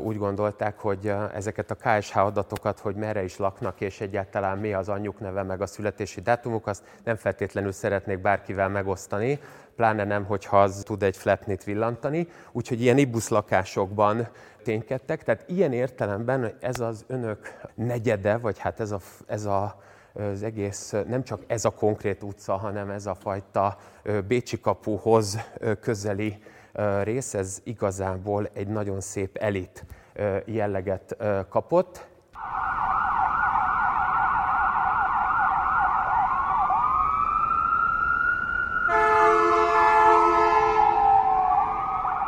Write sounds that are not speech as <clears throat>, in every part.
úgy gondolták, hogy ezeket a KSH adatokat, hogy merre is laknak, és egyáltalán mi az anyjuk neve, meg a születési dátumuk, azt nem feltétlenül szeretnék bárkivel megosztani, pláne nem, hogyha az tud egy flapnit villantani. Úgyhogy ilyen ibusz lakásokban ténykedtek. Tehát ilyen értelemben ez az önök negyede, vagy hát ez a, ez a az egész, nem csak ez a konkrét utca, hanem ez a fajta Bécsi kapuhoz közeli rész, ez igazából egy nagyon szép elit jelleget kapott.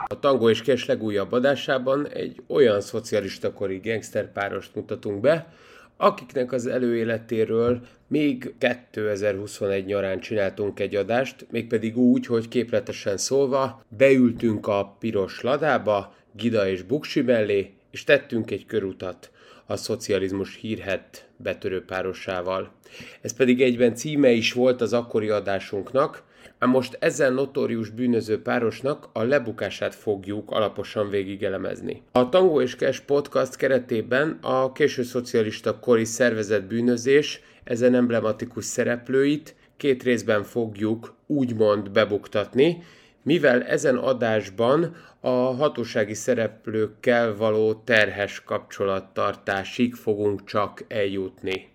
A Tango és Kes legújabb adásában egy olyan szocialista kori gangsterpárost mutatunk be, akiknek az előéletéről még 2021 nyarán csináltunk egy adást, mégpedig úgy, hogy képletesen szólva beültünk a piros ladába, Gida és Buksi mellé, és tettünk egy körutat a szocializmus hírhet betörő párosával. Ez pedig egyben címe is volt az akkori adásunknak, ám most ezen notórius bűnöző párosnak a lebukását fogjuk alaposan végigelemezni. A Tango és Cash podcast keretében a késő szocialista kori szervezett bűnözés ezen emblematikus szereplőit két részben fogjuk úgymond bebuktatni, mivel ezen adásban a hatósági szereplőkkel való terhes kapcsolattartásig fogunk csak eljutni.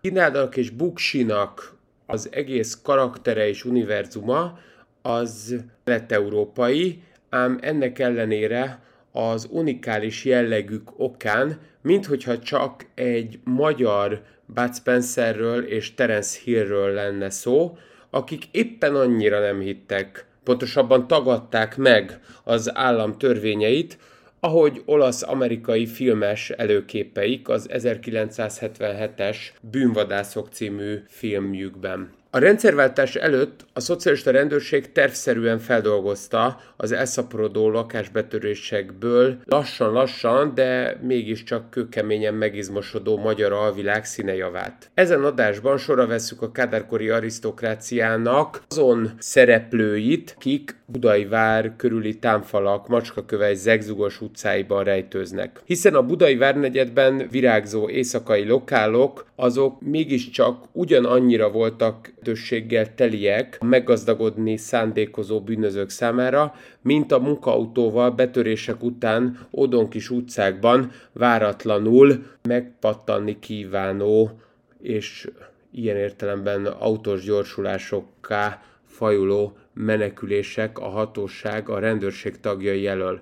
Kinádak és Buksinak az egész karaktere és univerzuma az lett-európai, ám ennek ellenére az unikális jellegük okán, minthogyha csak egy magyar Bud Spencerről és Terence Hillről lenne szó, akik éppen annyira nem hittek, pontosabban tagadták meg az állam törvényeit, ahogy olasz-amerikai filmes előképeik az 1977-es Bűnvadászok című filmjükben. A rendszerváltás előtt a szocialista rendőrség tervszerűen feldolgozta az elszaporodó lakásbetörésekből lassan-lassan, de mégiscsak kőkeményen megizmosodó magyar alvilág színejavát. Ezen adásban sorra veszük a kádárkori arisztokráciának azon szereplőit, kik Budai vár körüli támfalak, macskakövej zegzugos utcáiban rejtőznek. Hiszen a Budai várnegyedben virágzó éjszakai lokálok, azok mégiscsak ugyanannyira voltak lehetőséggel teliek meggazdagodni szándékozó bűnözők számára, mint a munkaautóval betörések után Odon kis utcákban váratlanul megpattanni kívánó és ilyen értelemben autós gyorsulásokká fajuló menekülések a hatóság a rendőrség tagjai elől.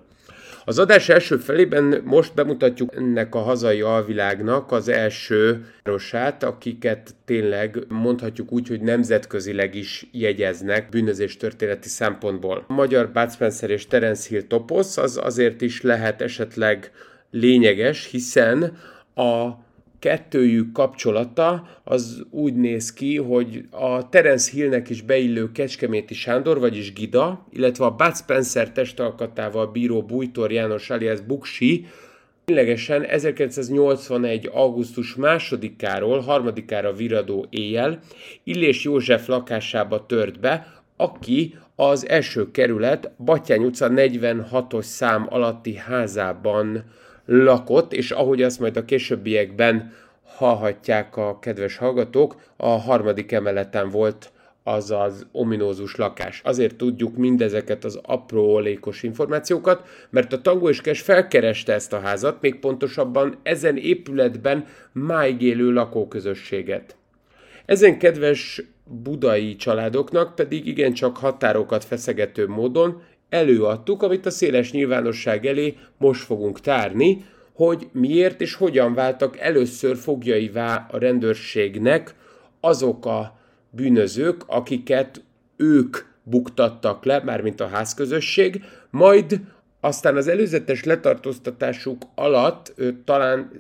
Az adás első felében most bemutatjuk ennek a hazai alvilágnak az első városát, akiket tényleg mondhatjuk úgy, hogy nemzetközileg is jegyeznek bűnözés történeti szempontból. A magyar Bud Spencer és Terence Hill toposz az azért is lehet esetleg lényeges, hiszen a kettőjük kapcsolata az úgy néz ki, hogy a Terence Hillnek is beillő Kecskeméti Sándor, vagyis Gida, illetve a Bud Spencer testalkatával bíró Bújtor János alias Buksi, ténylegesen 1981. augusztus másodikáról harmadikára viradó éjjel Illés József lakásába tört be, aki az első kerület Batyány utca 46-os szám alatti házában lakott, és ahogy azt majd a későbbiekben hallhatják a kedves hallgatók, a harmadik emeleten volt az az ominózus lakás. Azért tudjuk mindezeket az apró olékos információkat, mert a Tango és Kes felkereste ezt a házat, még pontosabban ezen épületben máig élő lakóközösséget. Ezen kedves budai családoknak pedig igencsak határokat feszegető módon előadtuk, amit a széles nyilvánosság elé most fogunk tárni, hogy miért és hogyan váltak először fogjaivá a rendőrségnek azok a bűnözők, akiket ők buktattak le, mármint a házközösség, majd aztán az előzetes letartóztatásuk alatt ő, talán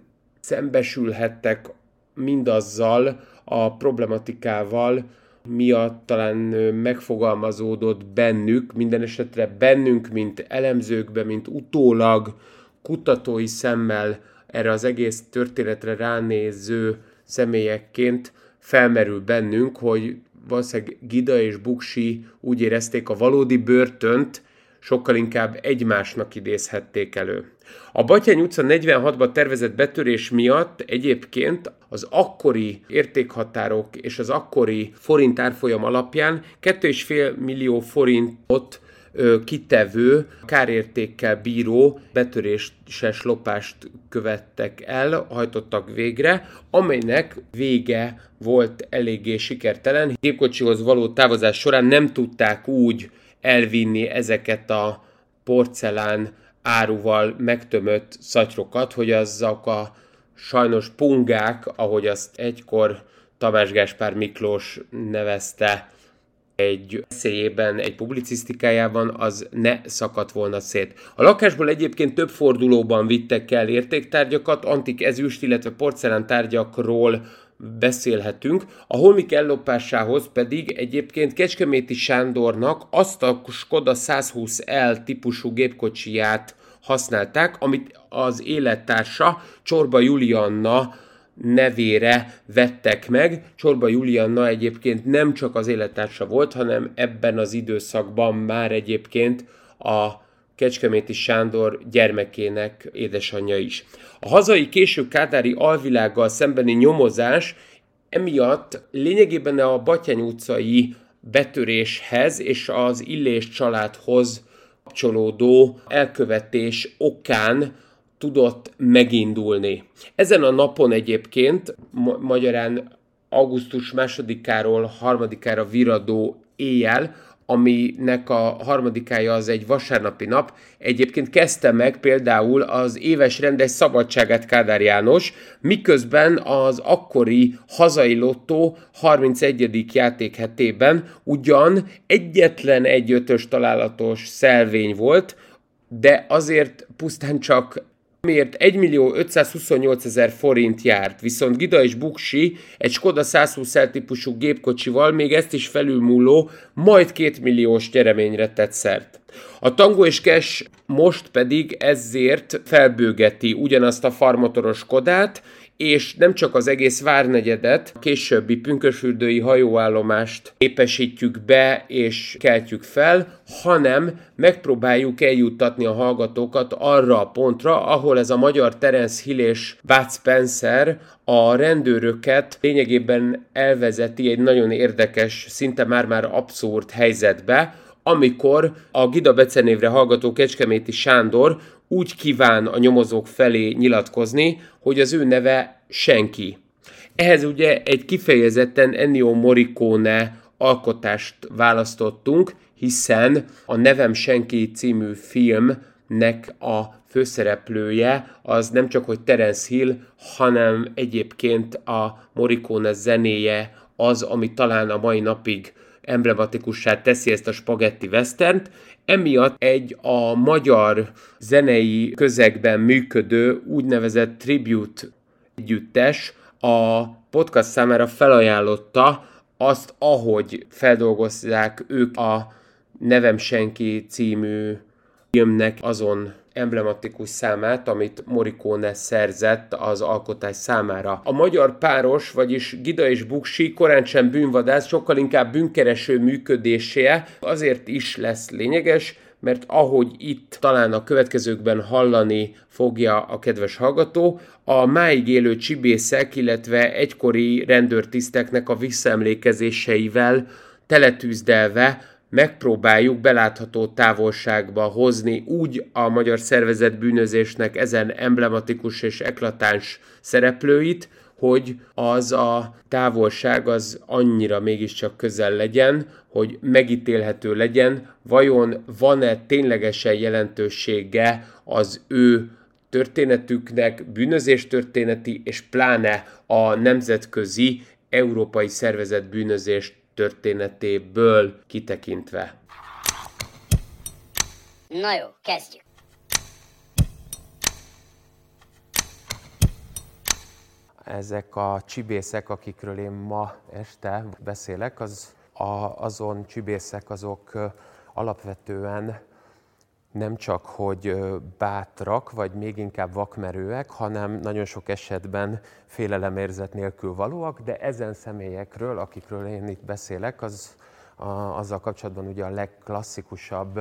szembesülhettek mindazzal a problematikával, miatt talán megfogalmazódott bennük, minden esetre bennünk, mint elemzőkbe, mint utólag kutatói szemmel erre az egész történetre ránéző személyekként felmerül bennünk, hogy valószínűleg Gida és Buksi úgy érezték a valódi börtönt, sokkal inkább egymásnak idézhették elő. A Batyány utca 46-ba tervezett betörés miatt egyébként az akkori értékhatárok és az akkori forint árfolyam alapján 2,5 millió forintot kitevő, kárértékkel bíró betöréses lopást követtek el, hajtottak végre, amelynek vége volt eléggé sikertelen. Gépkocsihoz való távozás során nem tudták úgy elvinni ezeket a porcelán áruval megtömött szatyrokat, hogy azok a sajnos pungák, ahogy azt egykor Tamás Gáspár Miklós nevezte, egy eszéjében, egy publicisztikájában, az ne szakadt volna szét. A lakásból egyébként több fordulóban vittek el értéktárgyakat, antik ezüst, illetve porcelán tárgyakról beszélhetünk. A holmik ellopásához pedig egyébként Kecskeméti Sándornak azt a Skoda 120L típusú gépkocsiját használták, amit az élettársa Csorba Julianna nevére vettek meg. Csorba Julianna egyébként nem csak az élettársa volt, hanem ebben az időszakban már egyébként a Kecskeméti Sándor gyermekének édesanyja is. A hazai késő kádári alvilággal szembeni nyomozás emiatt lényegében a Batyány utcai betöréshez és az Illés családhoz kapcsolódó elkövetés okán tudott megindulni. Ezen a napon egyébként, ma- magyarán augusztus másodikáról harmadikára viradó éjjel, aminek a harmadikája az egy vasárnapi nap. Egyébként kezdte meg például az éves rendes szabadságát Kádár János, miközben az akkori hazai lottó 31. játékhetében ugyan egyetlen egy ötös találatos szelvény volt, de azért pusztán csak amiért 1 millió 528 ezer forint járt, viszont Gida és Buksi egy Skoda 120 típusú gépkocsival még ezt is felülmúló, majd 2 milliós gyereményre tett szert. A Tango és Cash most pedig ezért felbőgeti ugyanazt a farmotoros Kodát, és nem csak az egész várnegyedet, a későbbi pünkösfürdői hajóállomást képesítjük be és keltjük fel, hanem megpróbáljuk eljuttatni a hallgatókat arra a pontra, ahol ez a magyar Terence Hill és Bud Spencer a rendőröket lényegében elvezeti egy nagyon érdekes, szinte már-már abszurd helyzetbe, amikor a Gida becenévre hallgató Kecskeméti Sándor úgy kíván a nyomozók felé nyilatkozni, hogy az ő neve senki. Ehhez ugye egy kifejezetten Ennio Morricone alkotást választottunk, hiszen a Nevem Senki című filmnek a főszereplője az nem csak hogy Terence Hill, hanem egyébként a Morricone zenéje az, ami talán a mai napig emblematikussá teszi ezt a spagetti westernt, emiatt egy a magyar zenei közegben működő úgynevezett tribute együttes a podcast számára felajánlotta azt, ahogy feldolgozzák ők a Nevem Senki című filmnek azon emblematikus számát, amit Morricone szerzett az alkotás számára. A magyar páros, vagyis Gida és Buksi korán sem bűnvadász, sokkal inkább bűnkereső működése azért is lesz lényeges, mert ahogy itt talán a következőkben hallani fogja a kedves hallgató, a máig élő csibészek, illetve egykori rendőrtiszteknek a visszaemlékezéseivel teletűzdelve megpróbáljuk belátható távolságba hozni úgy a magyar szervezet bűnözésnek ezen emblematikus és eklatáns szereplőit, hogy az a távolság az annyira mégiscsak közel legyen, hogy megítélhető legyen, vajon van-e ténylegesen jelentősége az ő történetüknek, bűnözés történeti, és pláne a nemzetközi európai szervezet bűnözés történetéből kitekintve. Na jó, kezdjük. Ezek a csibészek, akikről én ma este beszélek, az a, azon csibészek azok alapvetően nem csak, hogy bátrak, vagy még inkább vakmerőek, hanem nagyon sok esetben félelemérzet nélkül valóak, de ezen személyekről, akikről én itt beszélek, az a, azzal kapcsolatban ugye a legklasszikusabb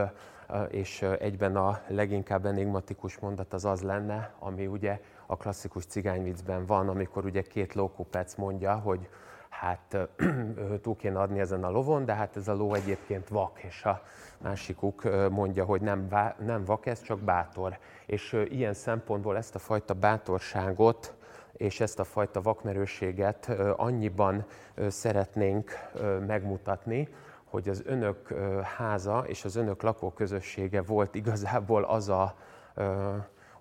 és egyben a leginkább enigmatikus mondat az az lenne, ami ugye a klasszikus cigányviccben van, amikor ugye két lókupec mondja, hogy hát <clears throat> túl kéne adni ezen a lovon, de hát ez a ló egyébként vak, és a másikuk mondja, hogy nem, nem vak, ez csak bátor. És ilyen szempontból ezt a fajta bátorságot és ezt a fajta vakmerőséget annyiban szeretnénk megmutatni, hogy az önök háza és az önök lakóközössége volt igazából az a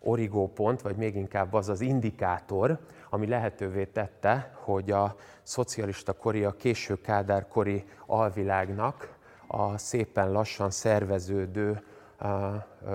origópont, vagy még inkább az az indikátor, ami lehetővé tette, hogy a szocialista kori, a késő Kádár kori alvilágnak a szépen lassan szerveződő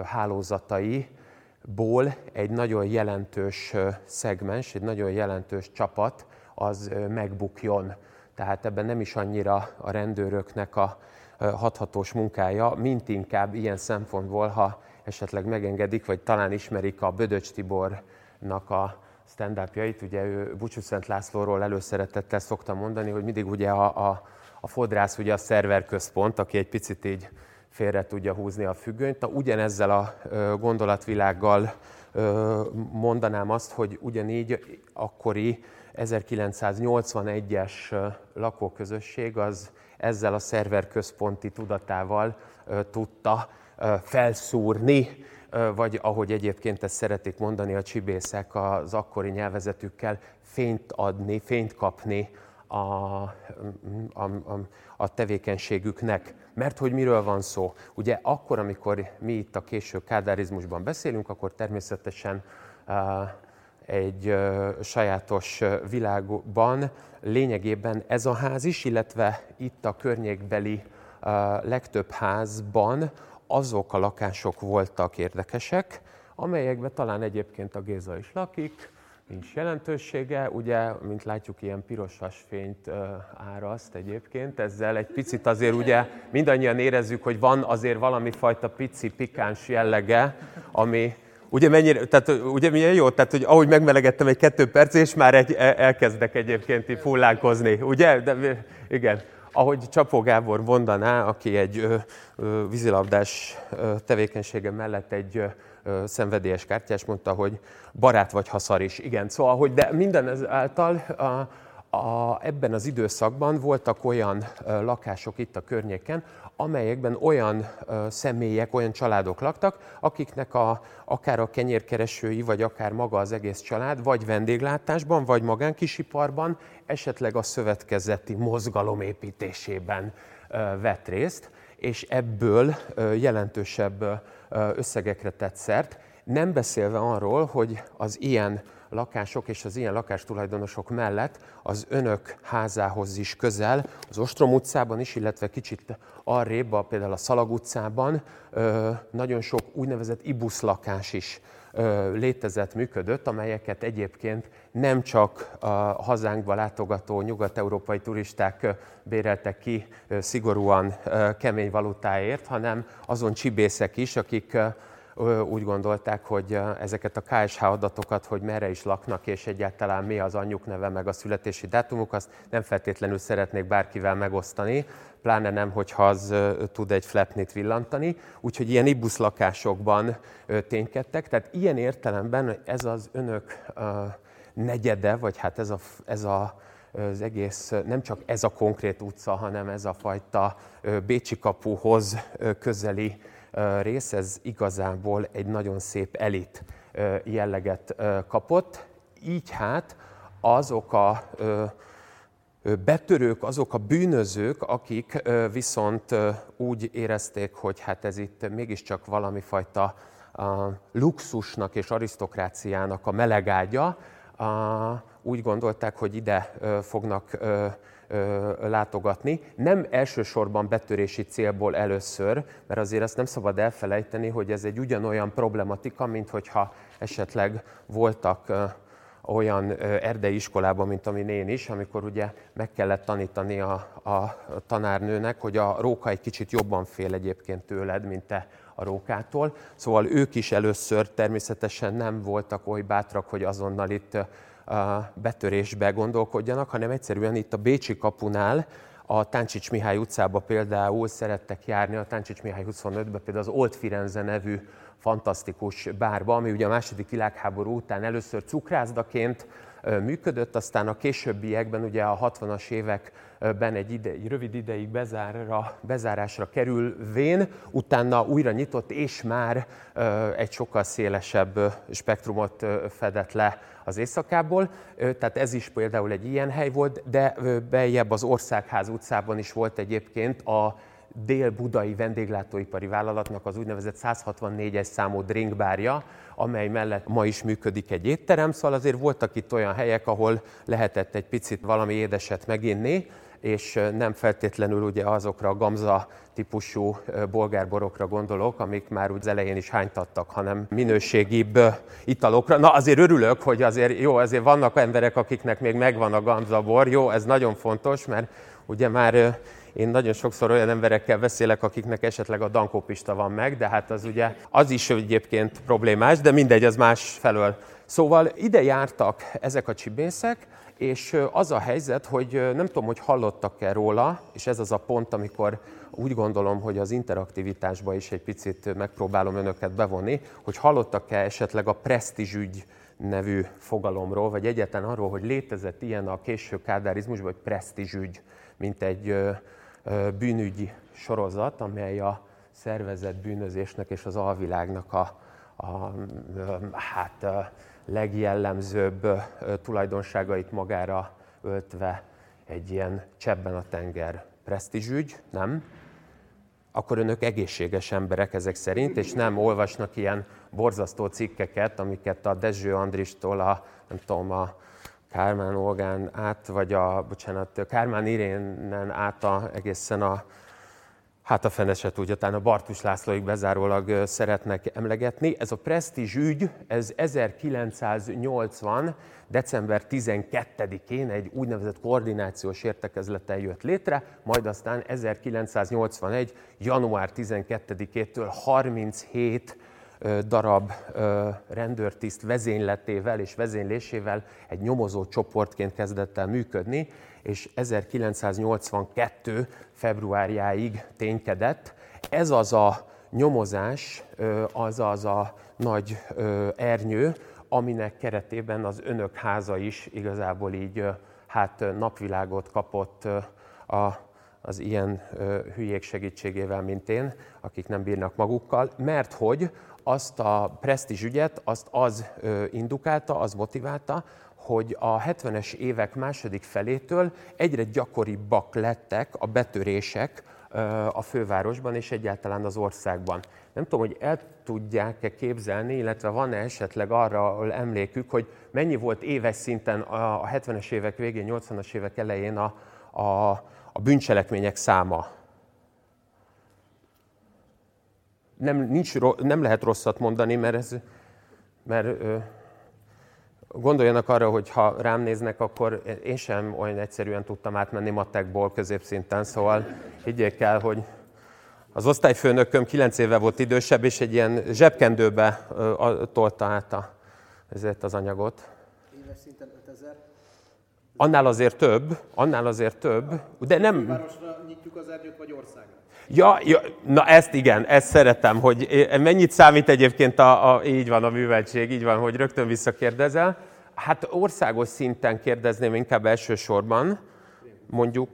hálózataiból egy nagyon jelentős szegmens, egy nagyon jelentős csapat az megbukjon. Tehát ebben nem is annyira a rendőröknek a hathatós munkája, mint inkább ilyen szempontból, ha esetleg megengedik, vagy talán ismerik a Bödöcs Tibornak a stand ugye ő Bucsú Szent Lászlóról előszeretettel szoktam mondani, hogy mindig ugye a, a, a fodrász ugye a szerverközpont, aki egy picit így félre tudja húzni a függönyt. Ugyanezzel a gondolatvilággal mondanám azt, hogy ugyanígy akkori 1981-es lakóközösség az ezzel a szerverközponti tudatával tudta felszúrni, vagy ahogy egyébként ezt szeretik mondani a csibészek az akkori nyelvezetükkel, fényt adni, fényt kapni a, a, a, a tevékenységüknek. Mert hogy miről van szó? Ugye akkor, amikor mi itt a késő kádárizmusban beszélünk, akkor természetesen egy sajátos világban lényegében ez a ház is, illetve itt a környékbeli legtöbb házban azok a lakások voltak érdekesek, amelyekben talán egyébként a Géza is lakik, nincs jelentősége. Ugye, mint látjuk, ilyen pirosas fényt áraszt egyébként. Ezzel egy picit azért ugye mindannyian érezzük, hogy van azért valami fajta pici pikáns jellege, ami Ugye, mennyire, tehát, ugye milyen jó? Tehát, hogy ahogy megmelegettem egy kettő perc, és már egy, elkezdek egyébként fullánkozni, ugye? De, igen ahogy Csapó Gábor mondaná, aki egy ö, ö, vízilabdás ö, tevékenysége mellett egy ö, szenvedélyes kártyás mondta, hogy barát vagy haszar is. Igen, szóval, hogy de minden ezáltal a, a, ebben az időszakban voltak olyan ö, lakások itt a környéken, amelyekben olyan személyek, olyan családok laktak, akiknek a, akár a kenyérkeresői, vagy akár maga az egész család, vagy vendéglátásban, vagy magánkisiparban, esetleg a szövetkezeti mozgalom építésében vett részt, és ebből jelentősebb összegekre tett szert, nem beszélve arról, hogy az ilyen lakások és az ilyen lakástulajdonosok mellett az önök házához is közel, az Ostrom utcában is, illetve kicsit arrébb, például a Szalag utcában nagyon sok úgynevezett ibusz lakás is létezett, működött, amelyeket egyébként nem csak a hazánkba látogató nyugat-európai turisták béreltek ki szigorúan kemény valutáért, hanem azon csibészek is, akik úgy gondolták, hogy ezeket a KSH adatokat, hogy merre is laknak, és egyáltalán mi az anyjuk neve, meg a születési dátumuk, azt nem feltétlenül szeretnék bárkivel megosztani, pláne nem, hogyha az tud egy flapnit villantani. Úgyhogy ilyen ibusz lakásokban ténykedtek. Tehát ilyen értelemben ez az önök negyede, vagy hát ez a, ez a az egész, nem csak ez a konkrét utca, hanem ez a fajta Bécsi kapuhoz közeli rész, ez igazából egy nagyon szép elit jelleget kapott. Így hát azok a betörők, azok a bűnözők, akik viszont úgy érezték, hogy hát ez itt mégiscsak valami fajta luxusnak és arisztokráciának a melegágya, úgy gondolták, hogy ide fognak látogatni. Nem elsősorban betörési célból először, mert azért azt nem szabad elfelejteni, hogy ez egy ugyanolyan problematika, mint hogyha esetleg voltak olyan erdei iskolában, mint amin én is, amikor ugye meg kellett tanítani a, a tanárnőnek, hogy a róka egy kicsit jobban fél egyébként tőled, mint te a rókától. Szóval ők is először természetesen nem voltak oly bátrak, hogy azonnal itt betörésbe gondolkodjanak, hanem egyszerűen itt a Bécsi kapunál a Táncsics Mihály utcába például szerettek járni, a Táncsics Mihály 25-be például az Old Firenze nevű fantasztikus bárba, ami ugye a második világháború után először cukrászdaként működött, aztán a későbbiekben, ugye a 60-as években egy, ide, egy rövid ideig bezárra, bezárásra kerülvén, utána újra nyitott, és már egy sokkal szélesebb spektrumot fedett le az éjszakából. Tehát ez is például egy ilyen hely volt, de beljebb az Országház utcában is volt egyébként a dél-budai vendéglátóipari vállalatnak az úgynevezett 164-es számú drinkbárja, amely mellett ma is működik egy étterem, szóval azért voltak itt olyan helyek, ahol lehetett egy picit valami édeset meginni, és nem feltétlenül ugye azokra a gamza típusú bolgárborokra gondolok, amik már úgy elején is hánytattak, hanem minőségibb italokra. Na azért örülök, hogy azért jó, azért vannak emberek, akiknek még megvan a gamzabor, jó, ez nagyon fontos, mert ugye már én nagyon sokszor olyan emberekkel beszélek, akiknek esetleg a dankópista van meg, de hát az ugye az is egyébként problémás, de mindegy, az más felől. Szóval ide jártak ezek a csibészek, és az a helyzet, hogy nem tudom, hogy hallottak-e róla, és ez az a pont, amikor úgy gondolom, hogy az interaktivitásba is egy picit megpróbálom önöket bevonni, hogy hallottak-e esetleg a presztízsügy nevű fogalomról, vagy egyáltalán arról, hogy létezett ilyen a késő kádárizmusban, vagy presztízsügy, mint egy bűnügyi sorozat, amely a szervezett bűnözésnek és az alvilágnak a, a hát, a legjellemzőbb tulajdonságait magára öltve egy ilyen csebben a tenger presztízsügy, nem? Akkor önök egészséges emberek ezek szerint, és nem olvasnak ilyen borzasztó cikkeket, amiket a Dezső Andristól a, nem tudom, a Kármán Olgán át, vagy a, bocsánat, Kármán Irénen át a, egészen a, hát a feneset úgy, utána Bartus Lászlóig bezárólag szeretnek emlegetni. Ez a presztízs ügy, ez 1980. december 12-én egy úgynevezett koordinációs értekezleten jött létre, majd aztán 1981. január 12-től 37 darab rendőrtiszt vezényletével és vezénylésével egy nyomozó csoportként kezdett el működni, és 1982. februárjáig ténykedett. Ez az a nyomozás, az az a nagy ernyő, aminek keretében az önök háza is igazából így hát napvilágot kapott a, az ilyen hülyék segítségével, mint én, akik nem bírnak magukkal, mert hogy azt a presztízs ügyet, azt az indukálta, az motiválta, hogy a 70-es évek második felétől egyre gyakoribbak lettek a betörések a fővárosban és egyáltalán az országban. Nem tudom, hogy el tudják-e képzelni, illetve van-e esetleg arra emlékük, hogy mennyi volt éves szinten a 70-es évek végén, 80-as évek elején a, a, a bűncselekmények száma nem, nincs, nem lehet rosszat mondani, mert, ez, mert gondoljanak arra, hogy ha rám néznek, akkor én sem olyan egyszerűen tudtam átmenni matekból középszinten, szóval higgyék el, hogy az osztályfőnököm 9 éve volt idősebb, és egy ilyen zsebkendőbe tolta át a, ezért az anyagot. Éves szinten 5000? Annál azért több, annál azért több, de nem... Városra nyitjuk az erdőt, vagy országra? Ja, ja, na ezt igen, ezt szeretem, hogy mennyit számít egyébként a, a, így van a műveltség, így van, hogy rögtön visszakérdezel. Hát országos szinten kérdezném inkább elsősorban, mondjuk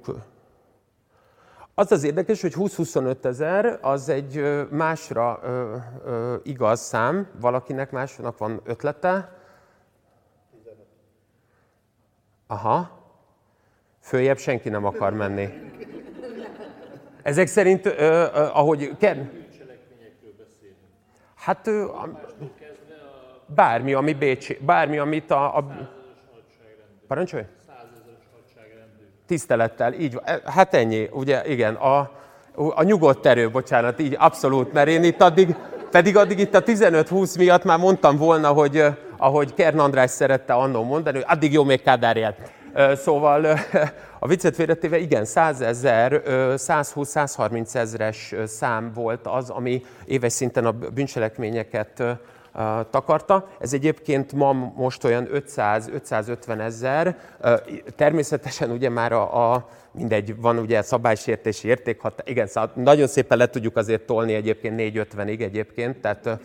az az érdekes, hogy 20-25 ezer az egy másra ö, ö, igaz szám, valakinek másnak van ötlete. Aha. Följebb senki nem akar menni. Ezek szerint, ö, ö, ahogy... Ken... Hát ö, bármi, ami Bécsi, bármi, amit a... a... Parancsolj? Tisztelettel, így van. E, hát ennyi, ugye, igen, a, a nyugodt erő, bocsánat, így abszolút, mert én itt addig, pedig addig itt a 15-20 miatt már mondtam volna, hogy ahogy Kern András szerette annó mondani, hogy addig jó még Kádár. Szóval a viccet félretéve igen, 100 ezer, 120-130 ezres szám volt az, ami éves szinten a bűncselekményeket takarta. Ez egyébként ma most olyan 500-550 ezer. Természetesen ugye már a, a mindegy, van ugye szabálysértési érték, ha, igen, szóval nagyon szépen le tudjuk azért tolni egyébként 450-ig egyébként, tehát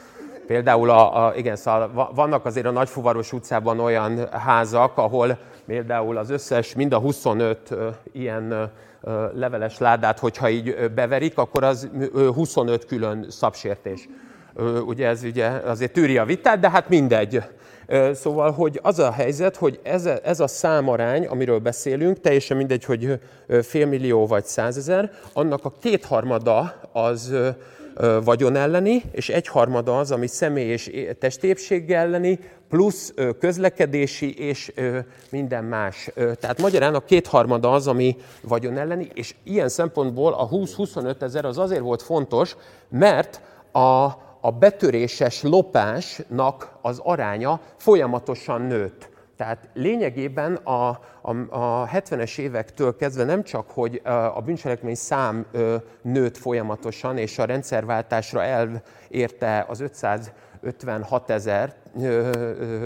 például a, a, igen, szóval vannak azért a Nagyfuvaros utcában olyan házak, ahol például az összes, mind a 25 ilyen leveles ládát, hogyha így beverik, akkor az 25 külön szabsértés. Ugye ez ugye azért tűri a vitát, de hát mindegy. Szóval, hogy az a helyzet, hogy ez a, ez a számarány, amiről beszélünk, teljesen mindegy, hogy félmillió vagy százezer, annak a kétharmada az vagyon elleni, és egyharmada az, ami személy és testépség elleni, plusz közlekedési és minden más. Tehát magyarán a kétharmada az, ami vagyon elleni, és ilyen szempontból a 20-25 ezer az azért volt fontos, mert a, a betöréses lopásnak az aránya folyamatosan nőtt. Tehát lényegében a, a, a 70-es évektől kezdve nem csak, hogy a bűncselekmény szám nőtt folyamatosan, és a rendszerváltásra elérte az 556 ezer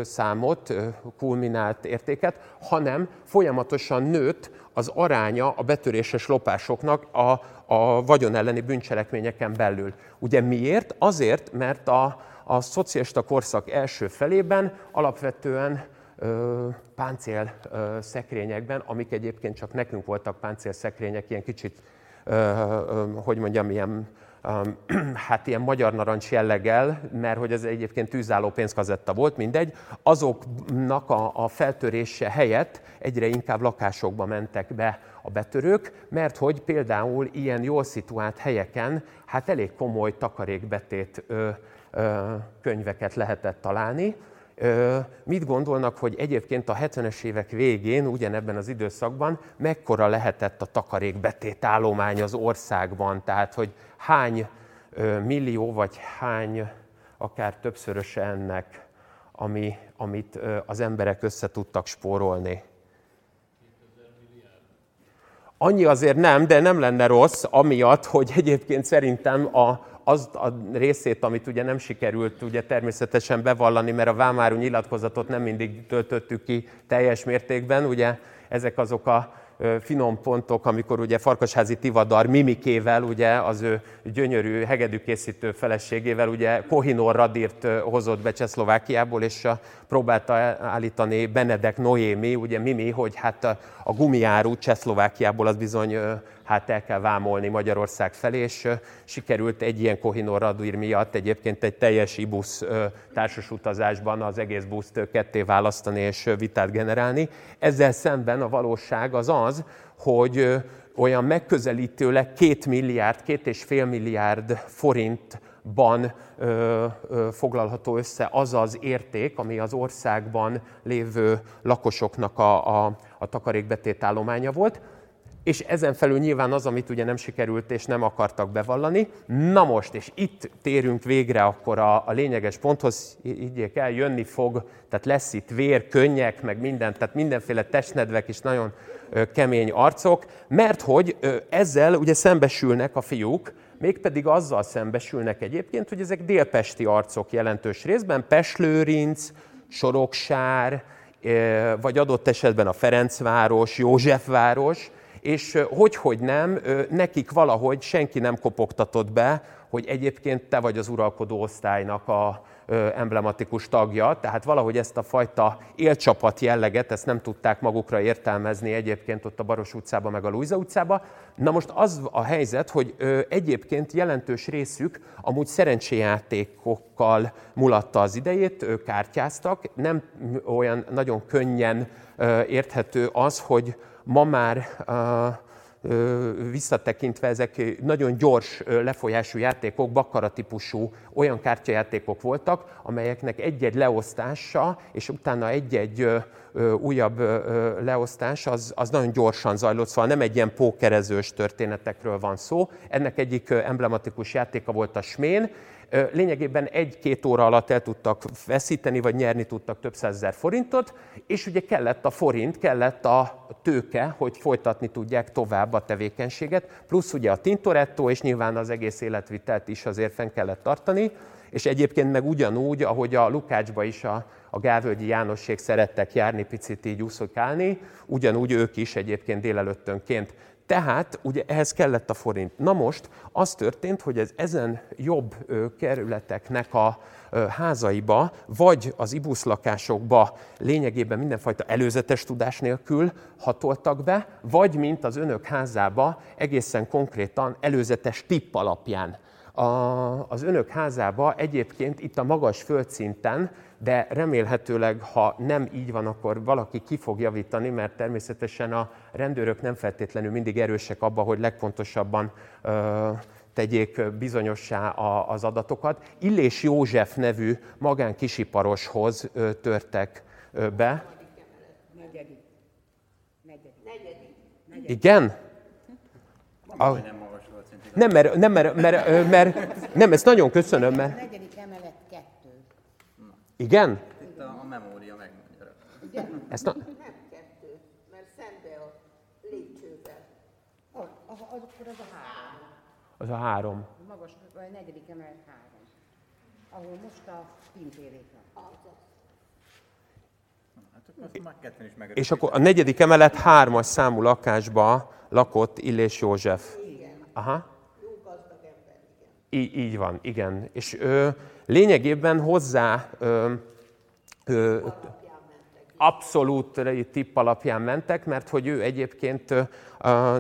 számot, kulminált értéket, hanem folyamatosan nőtt az aránya a betöréses lopásoknak a, a vagyon elleni bűncselekményeken belül. Ugye miért? Azért, mert a, a szocialista korszak első felében alapvetően páncél szekrényekben, amik egyébként csak nekünk voltak páncél szekrények, ilyen kicsit, hogy mondjam, ilyen, <clears throat> hát ilyen magyar narancs jelleggel, mert hogy ez egyébként tűzálló pénzkazetta volt, mindegy, azoknak a, a feltörése helyett egyre inkább lakásokba mentek be a betörők, mert hogy például ilyen jól szituált helyeken hát elég komoly takarékbetét ö, ö, könyveket lehetett találni, Mit gondolnak, hogy egyébként a 70-es évek végén, ugyanebben az időszakban, mekkora lehetett a takarékbetét állomány az országban? Tehát, hogy hány millió, vagy hány, akár többszöröse ennek, ami, amit az emberek össze tudtak spórolni? Annyi azért nem, de nem lenne rossz, amiatt, hogy egyébként szerintem a, az a részét, amit ugye nem sikerült ugye természetesen bevallani, mert a Vámáru nyilatkozatot nem mindig töltöttük ki teljes mértékben, ugye ezek azok a finom pontok, amikor ugye Farkasházi Tivadar Mimikével, ugye az ő gyönyörű hegedűkészítő feleségével, ugye Kohinor Radírt hozott be Csehszlovákiából, és próbálta állítani Benedek Noémi, ugye Mimi, hogy hát a, gumiáru Csehszlovákiából az bizony hát el kell vámolni Magyarország felé, és sikerült egy ilyen Kohinor Radír miatt egyébként egy teljes ibusz társas utazásban az egész buszt ketté választani és vitát generálni. Ezzel szemben a valóság az az, hogy olyan megközelítőleg két milliárd, két és fél milliárd forintban ö, ö, foglalható össze az az érték, ami az országban lévő lakosoknak a, a, a takarékbetét állománya volt és ezen felül nyilván az, amit ugye nem sikerült és nem akartak bevallani. Na most, és itt térünk végre akkor a, a lényeges ponthoz, így el, jönni fog, tehát lesz itt vér, könnyek, meg minden, tehát mindenféle testnedvek és nagyon ö, kemény arcok, mert hogy ö, ezzel ugye szembesülnek a fiúk, mégpedig azzal szembesülnek egyébként, hogy ezek délpesti arcok jelentős részben, Peslőrinc, Soroksár, vagy adott esetben a Ferencváros, Józsefváros, és hogy, hogy nem, nekik valahogy senki nem kopogtatott be, hogy egyébként te vagy az uralkodó osztálynak a emblematikus tagja, tehát valahogy ezt a fajta élcsapat jelleget, ezt nem tudták magukra értelmezni egyébként ott a Baros utcában, meg a Luisa utcában. Na most az a helyzet, hogy egyébként jelentős részük amúgy szerencséjátékokkal mulatta az idejét, kártyáztak, nem olyan nagyon könnyen érthető az, hogy ma már visszatekintve ezek nagyon gyors lefolyású játékok, bakkara típusú olyan kártyajátékok voltak, amelyeknek egy-egy leosztása, és utána egy-egy újabb leosztás, az, az nagyon gyorsan zajlott, szóval nem egy ilyen pókerezős történetekről van szó. Ennek egyik emblematikus játéka volt a Smén, lényegében egy-két óra alatt el tudtak veszíteni, vagy nyerni tudtak több százezer forintot, és ugye kellett a forint, kellett a tőke, hogy folytatni tudják tovább a tevékenységet, plusz ugye a Tintoretto, és nyilván az egész életvitelt is azért fenn kellett tartani, és egyébként meg ugyanúgy, ahogy a Lukácsba is a, a Gávölgyi Jánosség szerettek járni, picit így úszokálni, ugyanúgy ők is egyébként délelőttönként tehát ugye ehhez kellett a forint. Na most az történt, hogy ez ezen jobb kerületeknek a házaiba, vagy az ibusz lakásokba lényegében mindenfajta előzetes tudás nélkül hatoltak be, vagy mint az önök házába egészen konkrétan előzetes tipp alapján. A, az önök házába egyébként itt a magas földszinten de remélhetőleg, ha nem így van, akkor valaki ki fog javítani, mert természetesen a rendőrök nem feltétlenül mindig erősek abban, hogy legpontosabban ö, tegyék bizonyossá az adatokat. Illés József nevű magánkisiparoshoz törtek be. Negyedik. Negyedik. Igen? A, nem, mert, nem, mert, mert, mert, nem, ezt nagyon köszönöm, mert... Igen? Itt a, a memória megmondja. Igen? Ezt na... Nem kettő, mert szembe a lépcsővel. Az, az, akkor az a három. Az a három. A magas, a negyedik emelet három. Ahol most a pintérék van. Hát És akkor a negyedik emelet hármas számú lakásba lakott Illés József. Igen. Aha. Jó gazdag ember, igen. Így, így van, igen. És ő, lényegében hozzá ö, ö, abszolút tipp alapján mentek, mert hogy ő egyébként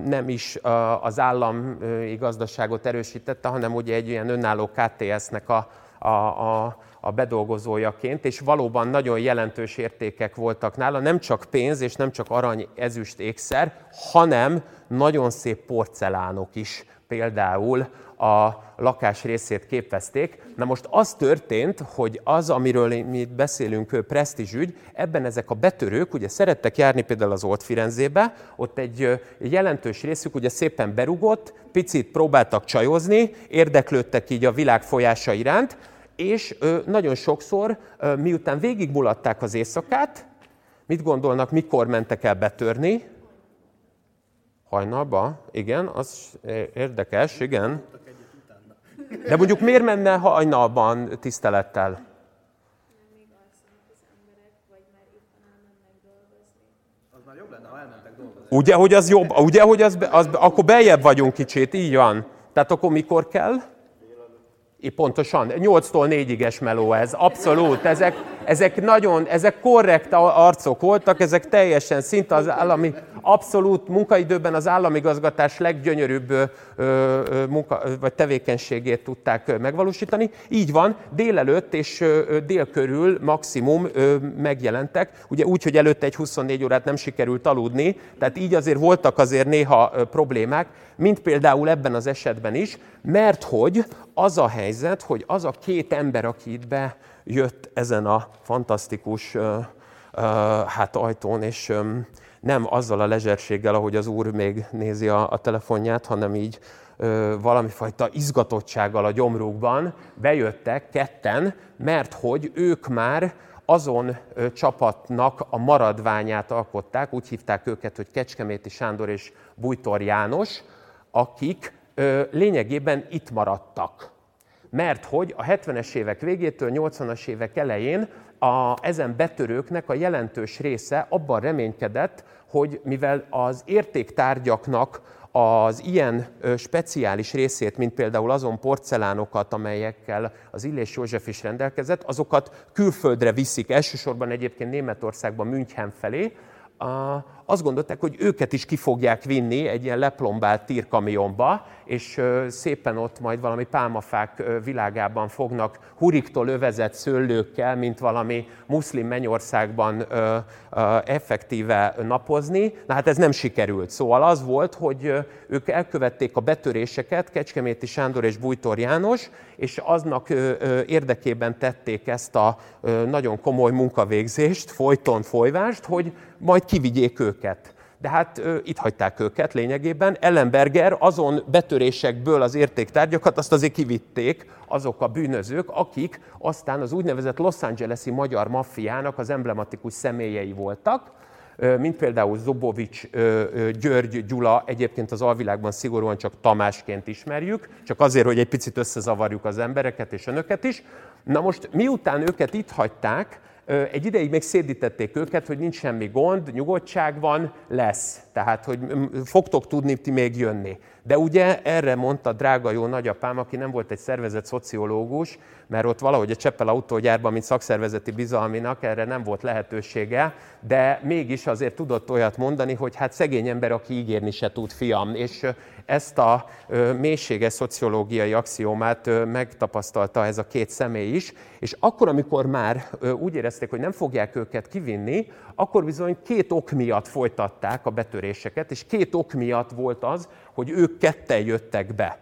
nem is az állami gazdaságot erősítette, hanem ugye egy ilyen önálló KTS-nek a, a, a, a bedolgozójaként, és valóban nagyon jelentős értékek voltak nála, nem csak pénz és nem csak arany, ezüst, ékszer, hanem nagyon szép porcelánok is például a lakás részét képezték. Na most az történt, hogy az, amiről mi itt beszélünk, presztízsügy, ebben ezek a betörők ugye szerettek járni például az Old Firenzébe, ott egy jelentős részük ugye szépen berugott, picit próbáltak csajozni, érdeklődtek így a világ folyása iránt, és nagyon sokszor, miután végigmulatták az éjszakát, mit gondolnak, mikor mentek el betörni? Hajnalba? Igen, az érdekes, igen. De mondjuk miért menne hajnalban tisztelettel? Ugye, hogy az jobb, ugye, hogy az, az, akkor beljebb vagyunk kicsit, így van. Tehát akkor mikor kell? Pontosan, 8-tól 4-iges meló ez, abszolút. Ezek, ezek nagyon, ezek korrekt arcok voltak, ezek teljesen szinte az állami, abszolút munkaidőben az államigazgatás leggyönyörűbb ö, ö, munka, vagy tevékenységét tudták megvalósítani. Így van, délelőtt és ö, dél körül maximum ö, megjelentek, ugye úgy, hogy előtte egy 24 órát nem sikerült aludni, tehát így azért voltak azért néha problémák, mint például ebben az esetben is, mert hogy az a helyzet, hogy az a két ember, aki itt bejött ezen a fantasztikus uh, uh, hát ajtón, és um, nem azzal a lezserséggel, ahogy az úr még nézi a, a telefonját, hanem így uh, valami fajta izgatottsággal a gyomrukban bejöttek ketten, mert hogy ők már azon ö, csapatnak a maradványát alkották, úgy hívták őket, hogy Kecskeméti Sándor és Bújtor János, akik ö, lényegében itt maradtak. Mert hogy a 70-es évek végétől, 80-as évek elején a, ezen betörőknek a jelentős része abban reménykedett, hogy mivel az értéktárgyaknak az ilyen speciális részét, mint például azon porcelánokat, amelyekkel az Illés József is rendelkezett, azokat külföldre viszik, elsősorban egyébként Németországban München felé, azt gondolták, hogy őket is ki fogják vinni egy ilyen leplombált tírkamionba, és szépen ott majd valami pálmafák világában fognak huriktól övezett szőlőkkel, mint valami muszlim mennyországban effektíve napozni. Na hát ez nem sikerült. Szóval az volt, hogy ők elkövették a betöréseket, Kecskeméti Sándor és Bújtor János, és aznak érdekében tették ezt a nagyon komoly munkavégzést, folyton folyvást, hogy majd kivigyék őket de hát ö, itt hagyták őket lényegében. Ellenberger azon betörésekből az értéktárgyakat azt azért kivitték azok a bűnözők, akik aztán az úgynevezett Los Angeles-i magyar maffiának az emblematikus személyei voltak. mint például Zobovics György Gyula, egyébként az alvilágban szigorúan csak Tamásként ismerjük, csak azért, hogy egy picit összezavarjuk az embereket és önöket is. Na most miután őket itt hagyták, egy ideig még szédítették őket, hogy nincs semmi gond, nyugodtság van, lesz. Tehát, hogy fogtok tudni ti még jönni. De ugye erre mondta drága jó nagyapám, aki nem volt egy szervezet szociológus, mert ott valahogy a Cseppel autógyárban, mint szakszervezeti bizalminak erre nem volt lehetősége, de mégis azért tudott olyat mondani, hogy hát szegény ember, aki ígérni se tud, fiam. És ezt a mélységes szociológiai axiómát megtapasztalta ez a két személy is, és akkor, amikor már úgy érezték, hogy nem fogják őket kivinni, akkor bizony két ok miatt folytatták a betöréseket, és két ok miatt volt az, hogy ők ketten jöttek be.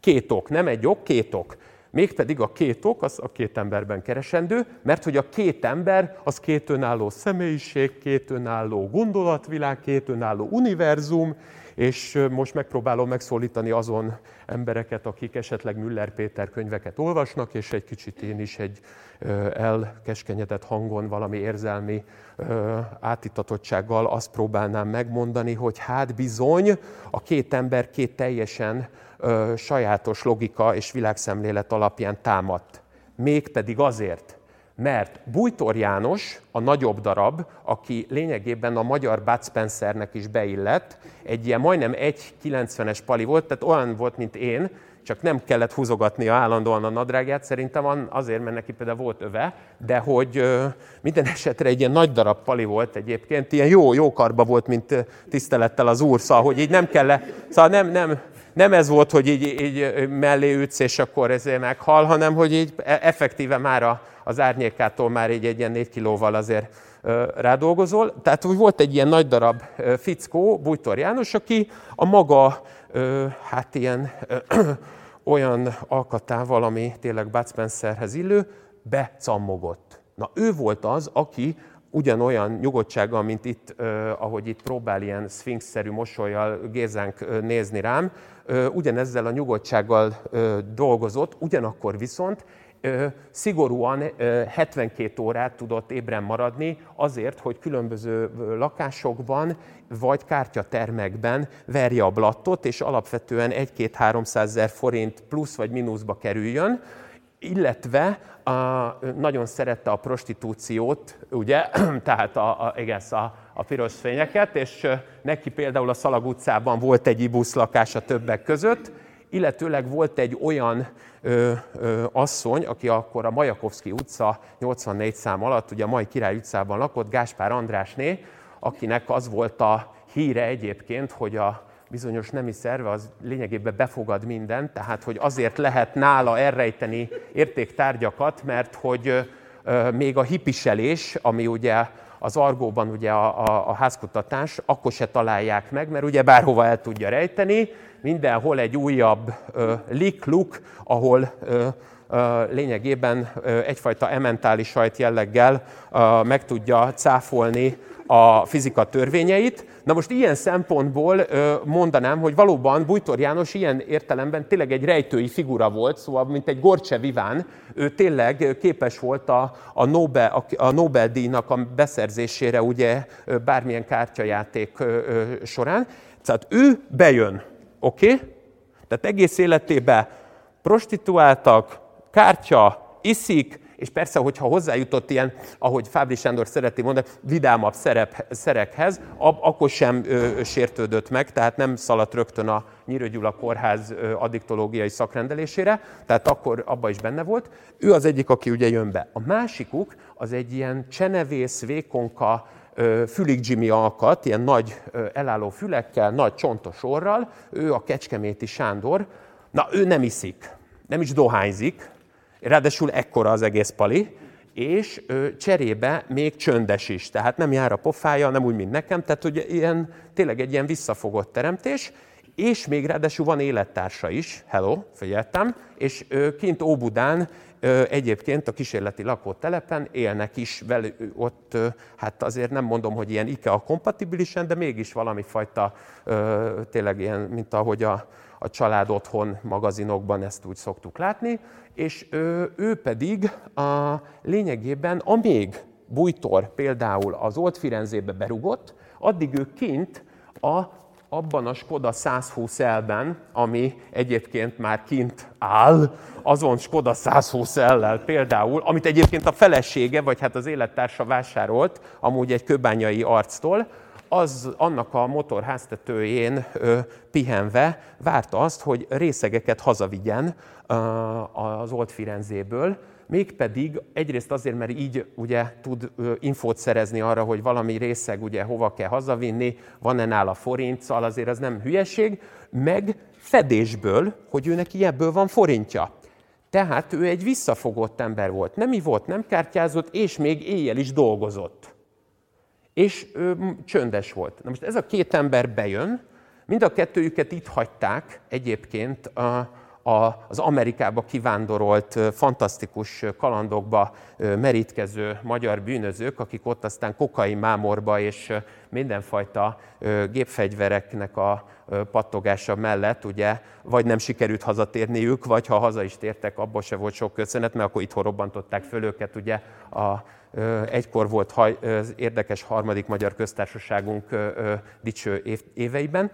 Két ok, nem egy ok, két ok. Mégpedig a két ok, az a két emberben keresendő, mert hogy a két ember az két önálló személyiség, két önálló gondolatvilág, két önálló univerzum, és most megpróbálom megszólítani azon embereket, akik esetleg Müller Péter könyveket olvasnak, és egy kicsit én is egy elkeskenyedett hangon, valami érzelmi átitatottsággal azt próbálnám megmondani, hogy hát bizony a két ember két teljesen sajátos logika és világszemlélet alapján támadt. Mégpedig azért, mert Bújtor János, a nagyobb darab, aki lényegében a magyar Bud Spencernek is beillett, egy ilyen majdnem 1,90-es pali volt, tehát olyan volt, mint én, csak nem kellett húzogatnia állandóan a nadrágját, szerintem van azért, mert neki például volt öve, de hogy minden esetre egy ilyen nagy darab pali volt egyébként, ilyen jó, jó karba volt, mint tisztelettel az úr, szóval, hogy így nem kell, szóval nem, nem, nem ez volt, hogy így, így mellé ütsz, és akkor ezért meghal, hanem hogy így e- effektíve már a, az árnyékától már így egy ilyen négy kilóval azért rádolgozol. Tehát úgy volt egy ilyen nagy darab fickó, Bújtor János, aki a maga, hát ilyen <clears throat> olyan alkatával, ami tényleg Bud Spencerhez illő, becammogott. Na ő volt az, aki ugyanolyan nyugodtsággal, mint itt, ahogy itt próbál ilyen szfinxszerű mosolyjal Gézánk nézni rám, ugyanezzel a nyugodtsággal dolgozott, ugyanakkor viszont szigorúan 72 órát tudott ébren maradni azért, hogy különböző lakásokban vagy kártyatermekben verje a blattot, és alapvetően 1-2-300 ezer forint plusz vagy mínuszba kerüljön, illetve a, nagyon szerette a prostitúciót, ugye, <clears throat> tehát a, a, igen, a, a piros fényeket, és neki például a Szalag utcában volt egy ibusz lakása többek között, illetőleg volt egy olyan ö, ö, asszony, aki akkor a Majakovszki utca 84 szám alatt, ugye a Mai Király utcában lakott, Gáspár Andrásné, akinek az volt a híre egyébként, hogy a bizonyos nemi szerve az lényegében befogad mindent, tehát hogy azért lehet nála elrejteni értéktárgyakat, mert hogy ö, még a hipiselés, ami ugye az argóban ugye a, a, a házkutatás, akkor se találják meg, mert ugye bárhova el tudja rejteni, mindenhol egy újabb lik-luk, ahol ö, ö, lényegében egyfajta ementális sajt jelleggel meg tudja cáfolni a fizika törvényeit. Na most ilyen szempontból mondanám, hogy valóban Bújtor János ilyen értelemben tényleg egy rejtői figura volt, szóval mint egy Gorcse Viván, ő tényleg képes volt a, a, Nobel, a Nobel-díjnak a beszerzésére ugye bármilyen kártyajáték során. Tehát ő bejön, oké? Okay? Tehát egész életében prostituáltak, kártya, iszik, és persze, hogyha hozzájutott ilyen, ahogy Fábri Sándor szereti mondani, vidámabb szerep, szerekhez, ab, akkor sem ö, sértődött meg, tehát nem szaladt rögtön a Nyírő Kórház ö, addiktológiai szakrendelésére, tehát akkor abba is benne volt. Ő az egyik, aki ugye jön be. A másikuk az egy ilyen csenevész, vékonka, Fülig Jimmy alkat, ilyen nagy elálló fülekkel, nagy csontos orral, ő a Kecskeméti Sándor, na ő nem iszik, nem is dohányzik, ráadásul ekkora az egész pali, és ő cserébe még csöndes is, tehát nem jár a pofája, nem úgy, mint nekem, tehát hogy ilyen, tényleg egy ilyen visszafogott teremtés, és még ráadásul van élettársa is, hello, figyeltem, és kint Óbudán egyébként a kísérleti lakótelepen élnek is vele, ott, hát azért nem mondom, hogy ilyen IKEA kompatibilisen, de mégis valami fajta tényleg ilyen, mint ahogy a, a család otthon magazinokban ezt úgy szoktuk látni, és ő, ő pedig a lényegében a még bújtor például az Old Firenzébe berugott, addig ő kint a, abban a Skoda 120 elben, ami egyébként már kint áll, azon Skoda 120 ellel például, amit egyébként a felesége, vagy hát az élettársa vásárolt, amúgy egy köbányai arctól, az annak a motor háztetőjén pihenve várta azt, hogy részegeket hazavigyen az Old Firenzéből, mégpedig egyrészt azért, mert így ugye tud infót szerezni arra, hogy valami részeg ugye hova kell hazavinni, van-e nála forint, szóval azért az nem hülyeség, meg fedésből, hogy ő neki van forintja. Tehát ő egy visszafogott ember volt, nem ivott, nem kártyázott, és még éjjel is dolgozott és ő csöndes volt. Na most ez a két ember bejön, mind a kettőjüket itt hagyták egyébként a, a, az Amerikába kivándorolt, fantasztikus kalandokba merítkező magyar bűnözők, akik ott aztán kokai mámorba és mindenfajta gépfegyvereknek a pattogása mellett, ugye, vagy nem sikerült hazatérniük, vagy ha haza is tértek, abból se volt sok köszönet, mert akkor itt robbantották föl őket, ugye a egykor volt az érdekes harmadik magyar köztársaságunk dicső éveiben,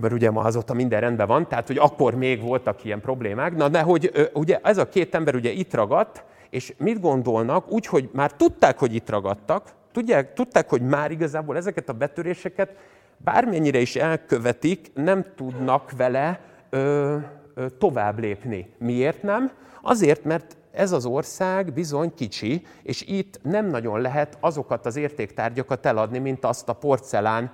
mert ugye ma azóta minden rendben van, tehát hogy akkor még voltak ilyen problémák. Na de hogy ugye ez a két ember ugye itt ragadt, és mit gondolnak? Úgy, hogy már tudták, hogy itt ragadtak, tudják, tudták, hogy már igazából ezeket a betöréseket bármennyire is elkövetik, nem tudnak vele ö, ö, tovább lépni. Miért nem? Azért, mert ez az ország bizony kicsi, és itt nem nagyon lehet azokat az értéktárgyakat eladni, mint azt a porcelán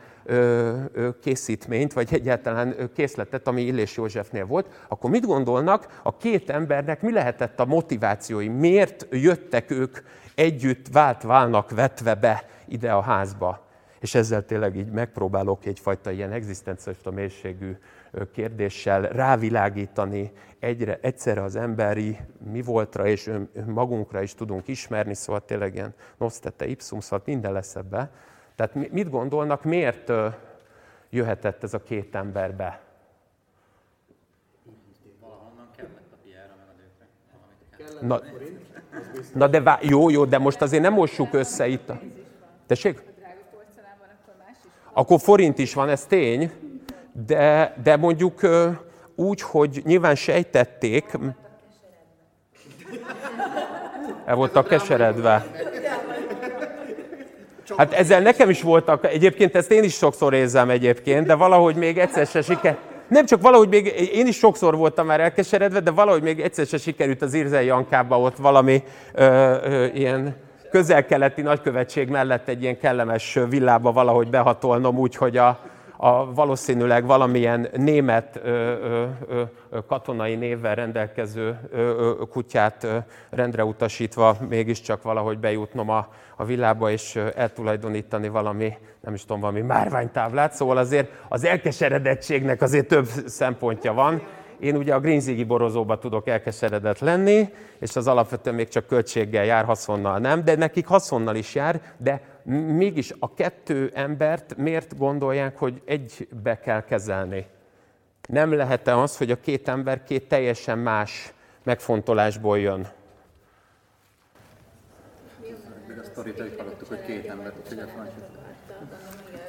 készítményt, vagy egyáltalán készletet, ami Illés Józsefnél volt, akkor mit gondolnak, a két embernek mi lehetett a motivációi? Miért jöttek ők együtt vált válnak vetve be ide a házba? És ezzel tényleg így megpróbálok egyfajta ilyen egzisztencialista mélységű kérdéssel rávilágítani egyre, egyszerre az emberi mi voltra és magunkra is tudunk ismerni, szóval tényleg ilyen nosztete ipsum, szóval minden lesz ebbe. Tehát mit gondolnak, miért jöhetett ez a két ember be? Na, na de vá- jó, jó, de most azért nem mossuk össze itt. A... Tessék? Akkor forint is van, ez tény, de, de mondjuk úgy, hogy nyilván sejtették, el voltak keseredve. Hát ezzel nekem is voltak, egyébként ezt én is sokszor érzem egyébként, de valahogy még egyszer se siker. Nem csak valahogy még, én is sokszor voltam már elkeseredve, de valahogy még egyszer se sikerült az Irzei Jankába ott valami ö, ö, ilyen közel-keleti nagykövetség mellett egy ilyen kellemes villába valahogy behatolnom úgy, hogy a, a valószínűleg valamilyen német ö, ö, ö, katonai névvel rendelkező kutyát rendre utasítva mégiscsak valahogy bejutnom a, a villába és eltulajdonítani valami, nem is tudom, valami márványtáblát. Szóval azért az elkeseredettségnek azért több szempontja van. Én ugye a Greenzigi borozóba tudok elkeseredett lenni, és az alapvetően még csak költséggel jár, haszonnal nem, de nekik haszonnal is jár, de mégis a kettő embert miért gondolják, hogy egybe kell kezelni? Nem lehet-e az, hogy a két ember két teljesen más megfontolásból jön? Még a sztorit hallottuk, hogy két ember,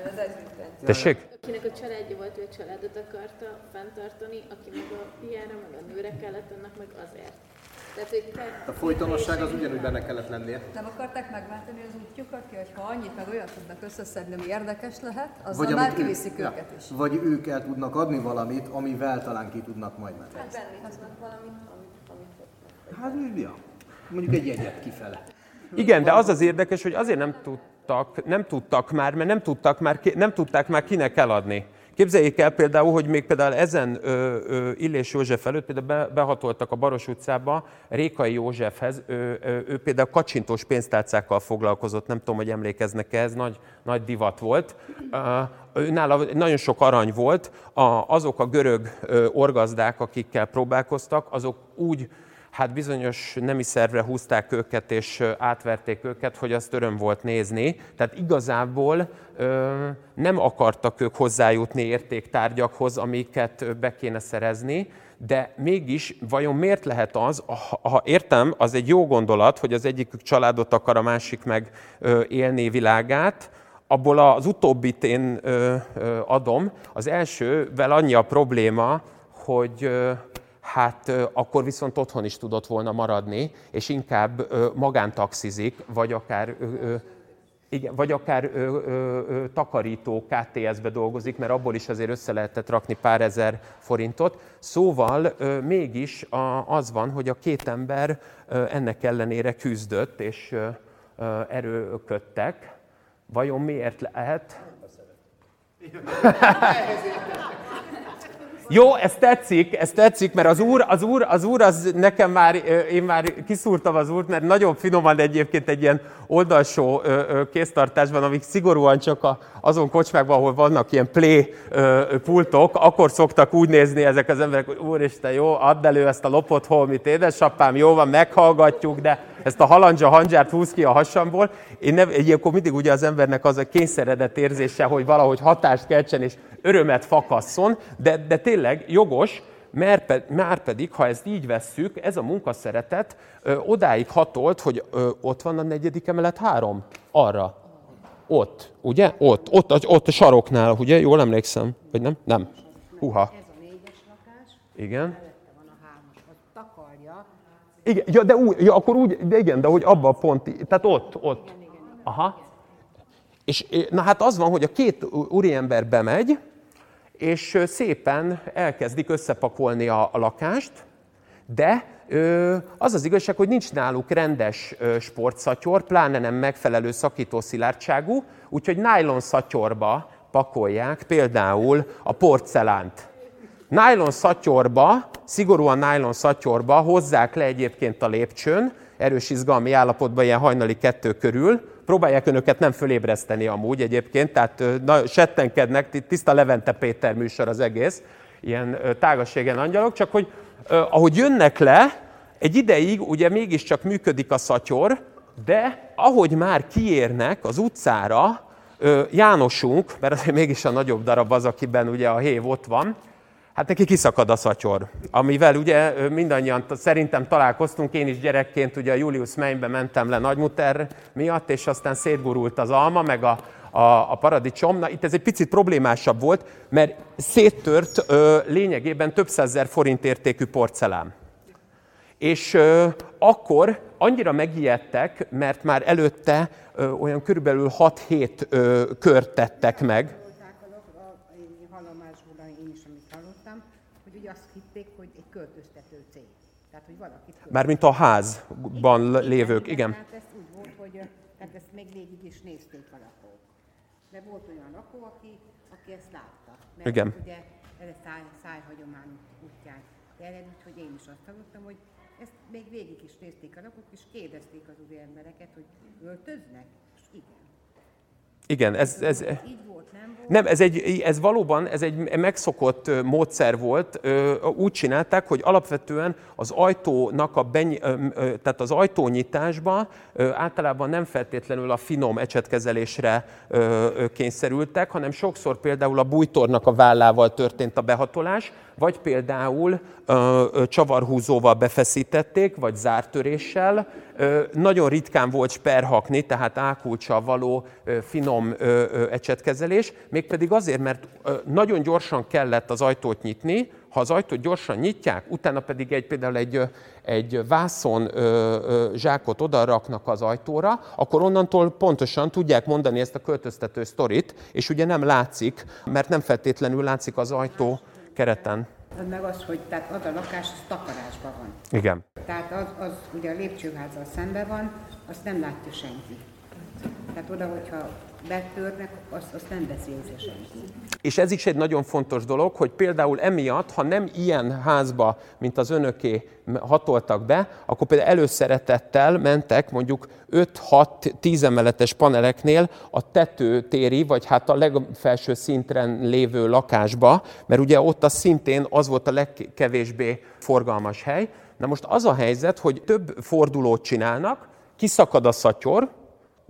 úgyhogy a Tessék? Akinek a családja volt, ő a családot akarta fenntartani, aki meg a piára, meg a nőre kellett, annak meg azért. Tehát, hogy te, A folytonosság az ugyanúgy benne kellett lennie. Nem akarták megváltani az útjukat, ki, hogy ha annyit meg olyat tudnak összeszedni, ami érdekes lehet, azzal Vagy már kiviszik ja, őket is. Vagy ők el tudnak adni valamit, amivel talán ki tudnak majd menni. Hát benni tudnak valamit, amit, amit Hát, ja. Mondjuk egy jegyet kifele. Igen, de az az érdekes, hogy azért nem tudtak, nem tudtak már, mert nem, tudtak már, nem tudták már kinek eladni. Képzeljék el például, hogy még például ezen ö, ö, Illés József előtt például be, behatoltak a Baros utcába Rékai Józsefhez, ő, ő, ő például kacsintós pénztárcákkal foglalkozott, nem tudom, hogy emlékeznek ez nagy, nagy divat volt. Ö, nála nagyon sok arany volt, a, azok a görög ö, orgazdák, akikkel próbálkoztak, azok úgy hát bizonyos nemi szervre húzták őket és átverték őket, hogy azt öröm volt nézni. Tehát igazából nem akartak ők hozzájutni értéktárgyakhoz, amiket be kéne szerezni, de mégis vajon miért lehet az, ha, értem, az egy jó gondolat, hogy az egyikük családot akar, a másik meg élni világát, abból az utóbbit én adom. Az elsővel annyi a probléma, hogy hát akkor viszont otthon is tudott volna maradni, és inkább magántaxizik, vagy akár igen, vagy akár ö, ö, ö, takarító KTS-be dolgozik, mert abból is azért össze lehetett rakni pár ezer forintot. Szóval ö, mégis a, az van, hogy a két ember ö, ennek ellenére küzdött, és ö, ö, erőködtek. Vajon miért lehet? Jó, ez tetszik, ez tetszik, mert az úr, az úr, az úr, az nekem már, én már kiszúrtam az úrt, mert nagyon finoman egyébként egy ilyen oldalsó kéztartásban, amik szigorúan csak azon kocsmákban, ahol vannak ilyen play pultok, akkor szoktak úgy nézni ezek az emberek, hogy úristen, jó, add elő ezt a lopott holmit, édesapám, jó van, meghallgatjuk, de ezt a halandzsa hangyárt húz ki a hasamból. Én nem, ilyenkor mindig ugye az embernek az a kényszeredett érzése, hogy valahogy hatást keltsen és örömet fakasszon, de, de tényleg jogos, mert már pedig, ha ezt így vesszük, ez a munkaszeretet ö, odáig hatolt, hogy ö, ott van a negyedik emelet három, arra. Ott, ugye? Ott, ott, ott, ott a saroknál, ugye? Jól emlékszem? Vagy nem? Nem. Huha. Ez a négyes lakás, Igen. mellette van a hármas, az takarja. Igen, ja, de úgy, ja, akkor úgy, de igen, de hogy abban pont, tehát ott, ott. Aha. És na hát az van, hogy a két úriember bemegy, és szépen elkezdik összepakolni a, a lakást, de az az igazság, hogy nincs náluk rendes sportszatyor, pláne nem megfelelő szakító szilárdságú, úgyhogy nylon szatyorba pakolják például a porcelánt. Nylon szatyorba, szigorúan nylon szatyorba hozzák le egyébként a lépcsőn, erős izgalmi állapotban ilyen hajnali kettő körül. Próbálják önöket nem fölébreszteni amúgy egyébként, tehát na, settenkednek, tiszta Levente Péter műsor az egész, ilyen tágasségen angyalok, csak hogy ahogy jönnek le, egy ideig ugye mégiscsak működik a szatyor, de ahogy már kiérnek az utcára, Jánosunk, mert azért mégis a nagyobb darab az, akiben ugye a hév ott van, Hát neki kiszakad a szatyor, amivel ugye mindannyian szerintem találkoztunk, én is gyerekként ugye a Julius Mainbe mentem le Nagymuter miatt, és aztán szétgurult az alma, meg a, a, a paradicsom. Na itt ez egy picit problémásabb volt, mert széttört ö, lényegében több százezer forint értékű porcelán. És ö, akkor annyira megijedtek, mert már előtte ö, olyan körülbelül 6-7 ö, kört tettek meg, Volták azok, a, én hallomásból én is, amit hallottam, hogy ugye azt hitték, hogy egy költöztető cég. Tehát, hogy valaki... mármint a házban lévők, igen. Tehát ez úgy volt, hogy tehát ezt még végig is nézték a lakók. De volt olyan lakó, aki, aki ezt látta. Mert Igen. ugye ez a száj, szájhagyomány útján terjed, úgyhogy én is azt hallottam, hogy ezt még végig is nézték a lakók, és kérdezték az úri embereket, hogy öltöznek? Igen. Ez, ez, Így volt, nem volt? nem, ez, egy, ez valóban ez egy megszokott módszer volt. Úgy csinálták, hogy alapvetően az ajtónak a beny, tehát az ajtónyitásba általában nem feltétlenül a finom ecsetkezelésre kényszerültek, hanem sokszor például a bújtornak a vállával történt a behatolás, vagy például ö, ö, csavarhúzóval befeszítették, vagy zártöréssel. Nagyon ritkán volt sperhakni, tehát ákulcsal való finom ecsetkezelés, mégpedig azért, mert nagyon gyorsan kellett az ajtót nyitni, ha az ajtót gyorsan nyitják, utána pedig egy, például egy, egy vászon ö, ö, zsákot oda raknak az ajtóra, akkor onnantól pontosan tudják mondani ezt a költöztető sztorit, és ugye nem látszik, mert nem feltétlenül látszik az ajtó kereten. Meg az, hogy tehát az a lakás az takarásban van. Igen. Tehát az, az ugye a lépcsőházzal szembe van, azt nem látja senki. Tehát oda, hogyha betörnek, azt, azt nem veszi észre senki. És ez is egy nagyon fontos dolog, hogy például emiatt, ha nem ilyen házba, mint az önöké hatoltak be, akkor például előszeretettel mentek mondjuk 5-6-10 emeletes paneleknél a tetőtéri, vagy hát a legfelső szinten lévő lakásba, mert ugye ott az szintén az volt a legkevésbé forgalmas hely, Na most az a helyzet, hogy több fordulót csinálnak, kiszakad a szatyor,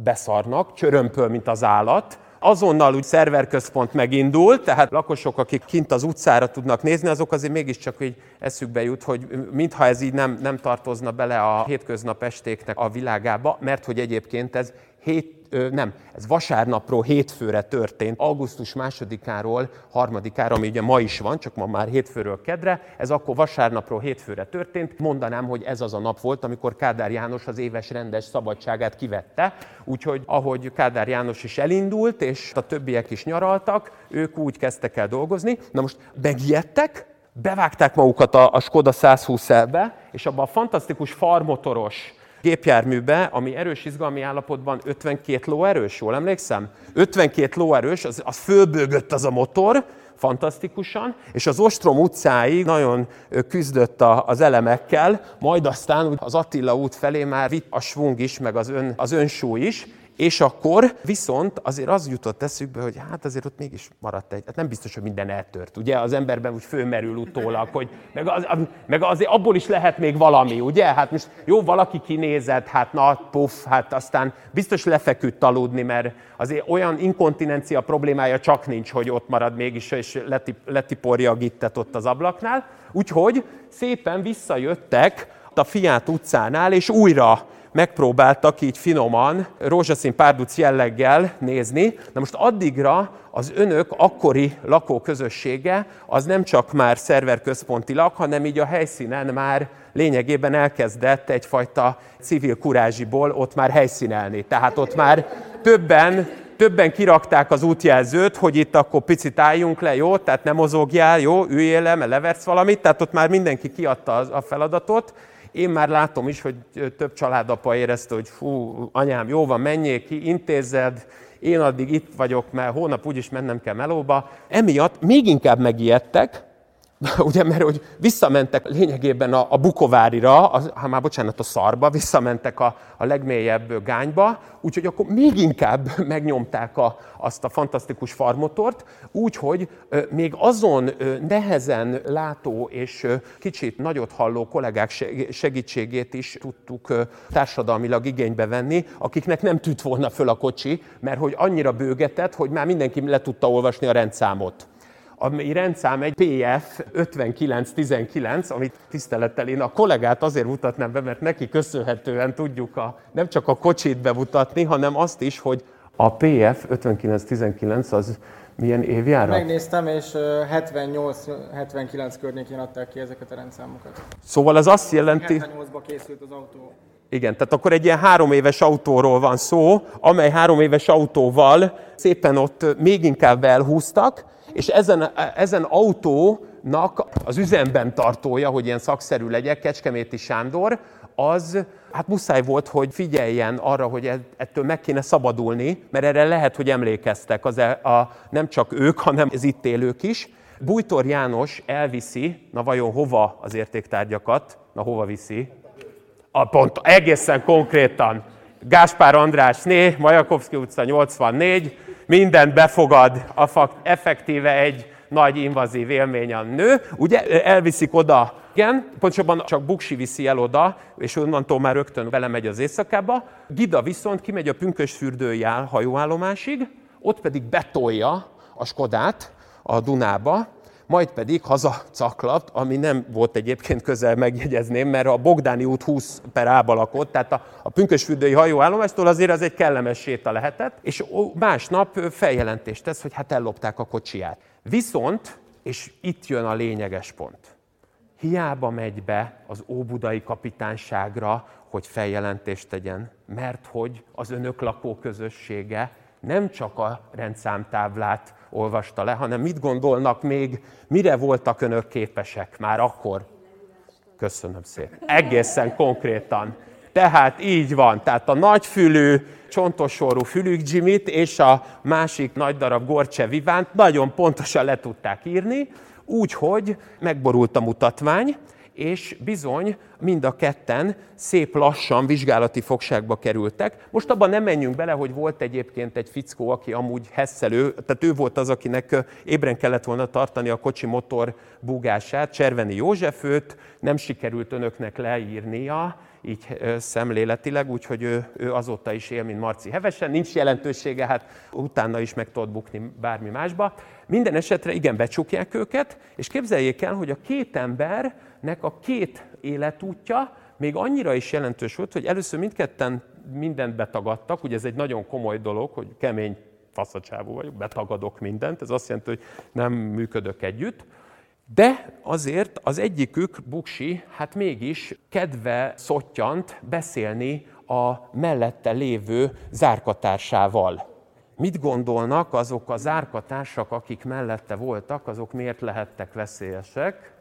beszarnak, csörömpöl, mint az állat, azonnal úgy szerverközpont megindul, tehát lakosok, akik kint az utcára tudnak nézni, azok azért mégiscsak így eszükbe jut, hogy mintha ez így nem, nem tartozna bele a hétköznap estéknek a világába, mert hogy egyébként ez hét nem, ez vasárnapról hétfőre történt, augusztus másodikáról harmadikára, ami ugye ma is van, csak ma már hétfőről kedre, ez akkor vasárnapról hétfőre történt. Mondanám, hogy ez az a nap volt, amikor Kádár János az éves rendes szabadságát kivette, úgyhogy ahogy Kádár János is elindult, és a többiek is nyaraltak, ők úgy kezdtek el dolgozni. Na most megijedtek, bevágták magukat a, a Skoda 120 be és abban a fantasztikus farmotoros gépjárműbe, ami erős izgalmi állapotban 52 lóerős, jól emlékszem? 52 lóerős, az, az fölbőgött az a motor, fantasztikusan, és az Ostrom utcáig nagyon küzdött az elemekkel, majd aztán az Attila út felé már vitt a svung is, meg az, ön, az önsúly is, és akkor viszont azért az jutott eszükbe, hogy hát azért ott mégis maradt egy, hát nem biztos, hogy minden eltört, ugye? Az emberben úgy fölmerül utólag, hogy meg, az, meg azért abból is lehet még valami, ugye? Hát most jó, valaki kinézett, hát na, puff, hát aztán biztos lefeküdt aludni, mert azért olyan inkontinencia problémája csak nincs, hogy ott marad mégis, és letip, letiporja a gittet ott az ablaknál. Úgyhogy szépen visszajöttek a Fiát utcánál, és újra megpróbáltak így finoman, rózsaszín párduc jelleggel nézni. Na most addigra az önök akkori lakóközössége az nem csak már szerverközpontilag, hanem így a helyszínen már lényegében elkezdett egyfajta civil kurázsiból ott már helyszínelni. Tehát ott már többen többen kirakták az útjelzőt, hogy itt akkor picit álljunk le, jó? Tehát nem mozogjál, jó? Üljél le, mert leversz valamit. Tehát ott már mindenki kiadta a feladatot, én már látom is, hogy több családapa érezte, hogy fú, anyám, jó van, menjél ki, intézed, én addig itt vagyok, mert hónap úgyis mennem kell melóba. Emiatt még inkább megijedtek, <laughs> ugye, mert hogy visszamentek lényegében a, a Bukovárira, ha már bocsánat, a szarba, visszamentek a, a legmélyebb gányba, úgyhogy akkor még inkább <laughs> megnyomták a, azt a fantasztikus farmotort, úgyhogy még azon nehezen látó és kicsit nagyot halló kollégák segítségét is tudtuk társadalmilag igénybe venni, akiknek nem tűnt volna föl a kocsi, mert hogy annyira bőgetett, hogy már mindenki le tudta olvasni a rendszámot ami rendszám egy PF 5919, amit tisztelettel én a kollégát azért mutatnám be, mert neki köszönhetően tudjuk a, nem csak a kocsit bemutatni, hanem azt is, hogy a PF 5919 az milyen évjára? Megnéztem, és 78-79 környékén adták ki ezeket a rendszámokat. Szóval ez azt jelenti... 78-ban készült az autó. Igen, tehát akkor egy ilyen három éves autóról van szó, amely három éves autóval szépen ott még inkább elhúztak, és ezen, ezen autónak az üzemben tartója, hogy ilyen szakszerű legyek, Kecskeméti Sándor, az hát muszáj volt, hogy figyeljen arra, hogy ettől meg kéne szabadulni, mert erre lehet, hogy emlékeztek az e, a, nem csak ők, hanem az itt élők is. Bújtor János elviszi, na vajon hova az értéktárgyakat? Na hova viszi? A pont, egészen konkrétan. Gáspár Andrásné, Majakovszki utca 84, mindent befogad, a effektíve egy nagy invazív élmény a nő. Ugye elviszik oda, igen, pontosabban csak Buksi viszi el oda, és onnantól már rögtön belemegy az éjszakába. Gida viszont kimegy a pünkösfürdői hajóállomásig, ott pedig betolja a Skodát a Dunába, majd pedig haza caklat, ami nem volt egyébként közel megjegyezném, mert a Bogdáni út 20 per ába lakott, tehát a, a pünkösfürdői hajóállomástól azért az egy kellemes séta lehetett, és másnap feljelentést tesz, hogy hát ellopták a kocsiját. Viszont, és itt jön a lényeges pont, hiába megy be az óbudai kapitányságra, hogy feljelentést tegyen, mert hogy az önök lakóközössége nem csak a rendszámtáblát olvasta le, hanem mit gondolnak még, mire voltak önök képesek már akkor. Köszönöm szépen. Egészen konkrétan. Tehát így van. Tehát a nagyfülű, csontosorú fülük Jimmy-t és a másik nagy darab Gorcse Vivánt nagyon pontosan le tudták írni, úgyhogy megborult a mutatvány, és bizony mind a ketten szép lassan vizsgálati fogságba kerültek. Most abban nem menjünk bele, hogy volt egyébként egy fickó, aki amúgy hesszelő, tehát ő volt az, akinek ébren kellett volna tartani a kocsi motor búgását, Cserveni Józsefőt, nem sikerült önöknek leírnia, így szemléletileg, úgyhogy ő, ő azóta is él, mint Marci Hevesen. Nincs jelentősége, hát utána is meg tudod bukni bármi másba. Minden esetre igen, becsukják őket, és képzeljék el, hogy a két embernek a két életútja még annyira is jelentős volt, hogy először mindketten mindent betagadtak, ugye ez egy nagyon komoly dolog, hogy kemény faszacsávú vagyok, betagadok mindent, ez azt jelenti, hogy nem működök együtt. De azért az egyikük, Buksi, hát mégis kedve szottyant beszélni a mellette lévő zárkatársával. Mit gondolnak azok a zárkatársak, akik mellette voltak, azok miért lehettek veszélyesek?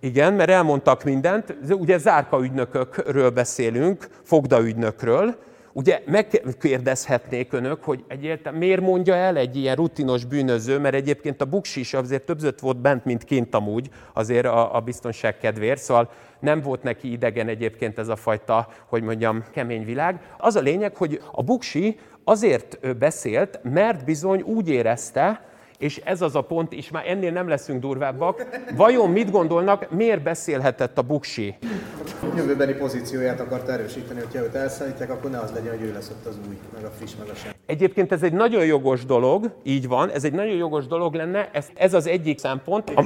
Igen, mert elmondtak mindent. Ugye zárka ügynökökről beszélünk, fogda ügynökről, Ugye megkérdezhetnék önök, hogy egyáltalán miért mondja el egy ilyen rutinos bűnöző, mert egyébként a buksi is azért többzött volt bent, mint kint amúgy, azért a, a biztonság kedvéért, szóval nem volt neki idegen egyébként ez a fajta, hogy mondjam, kemény világ. Az a lényeg, hogy a buksi azért beszélt, mert bizony úgy érezte, és ez az a pont, és már ennél nem leszünk durvábbak. Vajon mit gondolnak, miért beszélhetett a buksi? Jövőbeni pozícióját akart erősíteni, hogyha őt elszállítják, akkor ne az legyen, hogy ő lesz ott az új, meg a friss, meg a sem. Egyébként ez egy nagyon jogos dolog, így van, ez egy nagyon jogos dolog lenne, ez, ez az egyik szempont. A,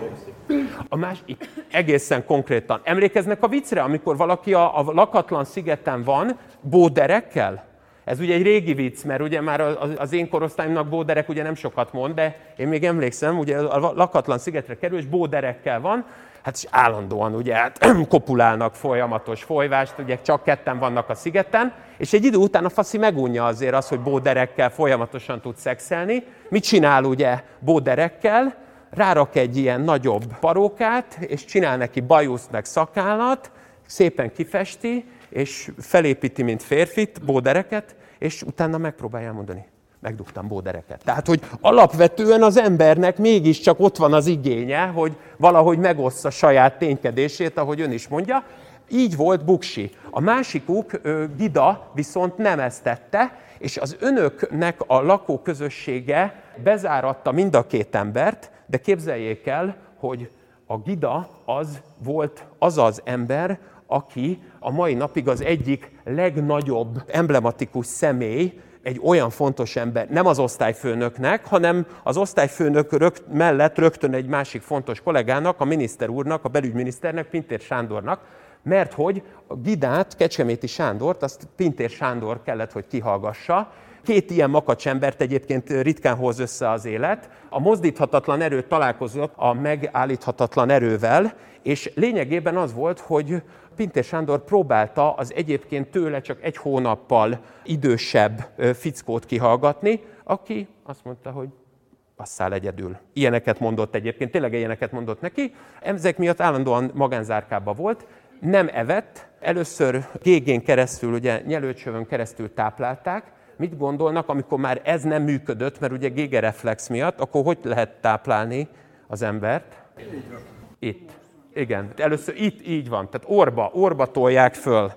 a másik, egészen konkrétan. Emlékeznek a viccre, amikor valaki a, a lakatlan szigeten van, bóderekkel? Ez ugye egy régi vicc, mert ugye már az én korosztályomnak bóderek ugye nem sokat mond, de én még emlékszem, ugye a lakatlan szigetre kerül, és bóderekkel van, hát is állandóan ugye hát, <clears throat> kopulálnak folyamatos folyvást, ugye csak ketten vannak a szigeten, és egy idő után a faszi megunja azért az, hogy bóderekkel folyamatosan tud szexelni. Mit csinál ugye bóderekkel? Rárak egy ilyen nagyobb parókát, és csinál neki bajuszt meg szakállat, szépen kifesti, és felépíti, mint férfit, bódereket, és utána megpróbálja mondani. Megdugtam bódereket. Tehát, hogy alapvetően az embernek mégiscsak ott van az igénye, hogy valahogy megossza saját ténykedését, ahogy ön is mondja. Így volt Buksi. A másikuk, Gida, viszont nem ezt tette, és az önöknek a lakóközössége bezáratta mind a két embert, de képzeljék el, hogy a Gida az volt az az ember, aki a mai napig az egyik legnagyobb emblematikus személy, egy olyan fontos ember, nem az osztályfőnöknek, hanem az osztályfőnök rögt, mellett rögtön egy másik fontos kollégának, a miniszter úrnak, a belügyminiszternek, Pintér Sándornak, mert hogy a Gidát, Kecskeméti Sándort, azt Pintér Sándor kellett, hogy kihallgassa, Két ilyen makacs embert egyébként ritkán hoz össze az élet. A mozdíthatatlan erő találkozott a megállíthatatlan erővel, és lényegében az volt, hogy Pintér Sándor próbálta az egyébként tőle csak egy hónappal idősebb fickót kihallgatni, aki azt mondta, hogy passzál egyedül. Ilyeneket mondott egyébként, tényleg ilyeneket mondott neki. Ezek miatt állandóan magánzárkába volt, nem evett, először gégén keresztül, ugye nyelőcsövön keresztül táplálták, mit gondolnak, amikor már ez nem működött, mert ugye gégereflex miatt, akkor hogy lehet táplálni az embert? Itt. Igen, először itt így van, tehát orba, orba tolják föl.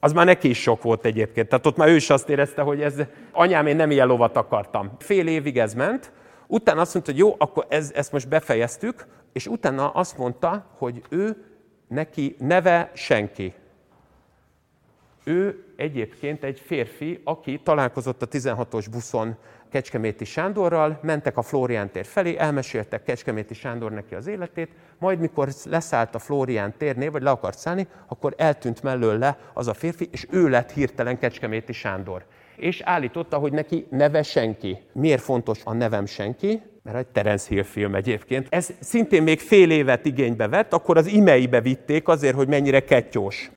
Az már neki is sok volt egyébként. Tehát ott már ő is azt érezte, hogy ez, anyám, én nem ilyen lovat akartam. Fél évig ez ment, utána azt mondta, hogy jó, akkor ez, ezt most befejeztük, és utána azt mondta, hogy ő neki neve senki. Ő egyébként egy férfi, aki találkozott a 16-os buszon Kecskeméti Sándorral, mentek a Flórián tér felé, elmeséltek Kecskeméti Sándor neki az életét, majd mikor leszállt a Flórián térnél, vagy le akart szállni, akkor eltűnt mellőle az a férfi, és ő lett hirtelen Kecskeméti Sándor. És állította, hogy neki neve senki. Miért fontos a nevem senki? Mert egy Terence Hill film egyébként. Ez szintén még fél évet igénybe vett, akkor az imeibe vitték azért, hogy mennyire kettyós.